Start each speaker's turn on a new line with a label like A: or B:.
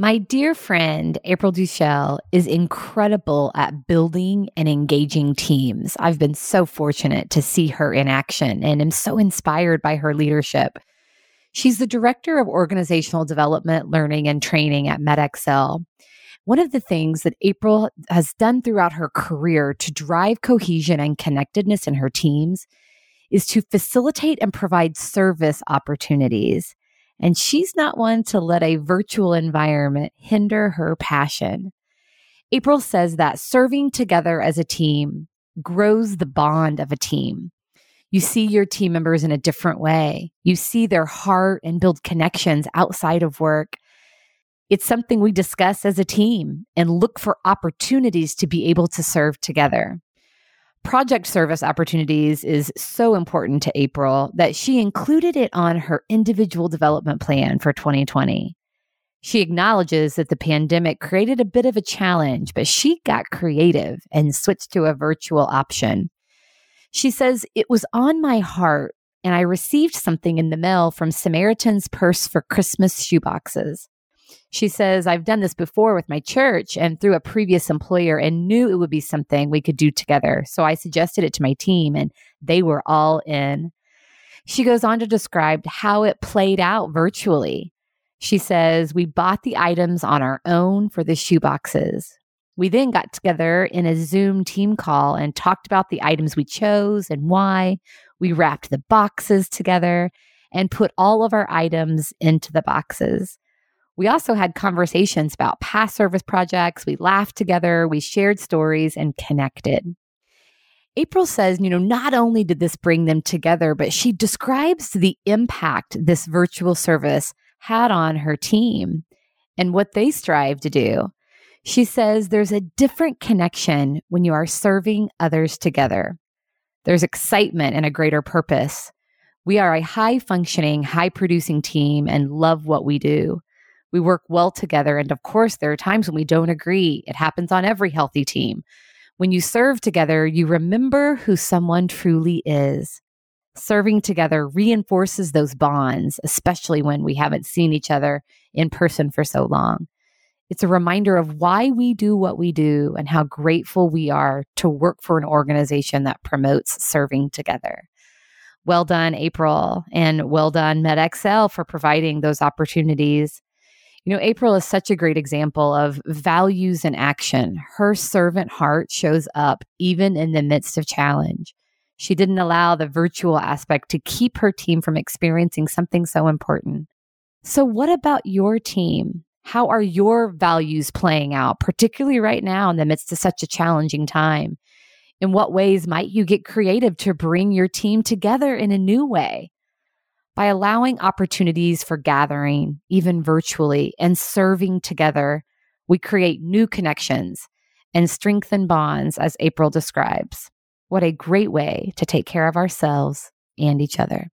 A: My dear friend, April Duchelle, is incredible at building and engaging teams. I've been so fortunate to see her in action and am so inspired by her leadership. She's the Director of Organizational Development, Learning, and Training at MedExcel. One of the things that April has done throughout her career to drive cohesion and connectedness in her teams is to facilitate and provide service opportunities. And she's not one to let a virtual environment hinder her passion. April says that serving together as a team grows the bond of a team. You see your team members in a different way. You see their heart and build connections outside of work. It's something we discuss as a team and look for opportunities to be able to serve together project service opportunities is so important to April that she included it on her individual development plan for 2020. She acknowledges that the pandemic created a bit of a challenge, but she got creative and switched to a virtual option. She says, It was on my heart, and I received something in the mail from Samaritan's Purse for Christmas shoeboxes. She says, I've done this before with my church and through a previous employer and knew it would be something we could do together. So I suggested it to my team and they were all in. She goes on to describe how it played out virtually. She says, We bought the items on our own for the shoeboxes. We then got together in a Zoom team call and talked about the items we chose and why. We wrapped the boxes together and put all of our items into the boxes. We also had conversations about past service projects. We laughed together, we shared stories and connected. April says, you know, not only did this bring them together, but she describes the impact this virtual service had on her team and what they strive to do. She says there's a different connection when you are serving others together. There's excitement and a greater purpose. We are a high functioning, high producing team and love what we do. We work well together. And of course, there are times when we don't agree. It happens on every healthy team. When you serve together, you remember who someone truly is. Serving together reinforces those bonds, especially when we haven't seen each other in person for so long. It's a reminder of why we do what we do and how grateful we are to work for an organization that promotes serving together. Well done, April, and well done, MedXL, for providing those opportunities. You know, April is such a great example of values in action. Her servant heart shows up even in the midst of challenge. She didn't allow the virtual aspect to keep her team from experiencing something so important. So, what about your team? How are your values playing out, particularly right now in the midst of such a challenging time? In what ways might you get creative to bring your team together in a new way? By allowing opportunities for gathering, even virtually, and serving together, we create new connections and strengthen bonds, as April describes. What a great way to take care of ourselves and each other.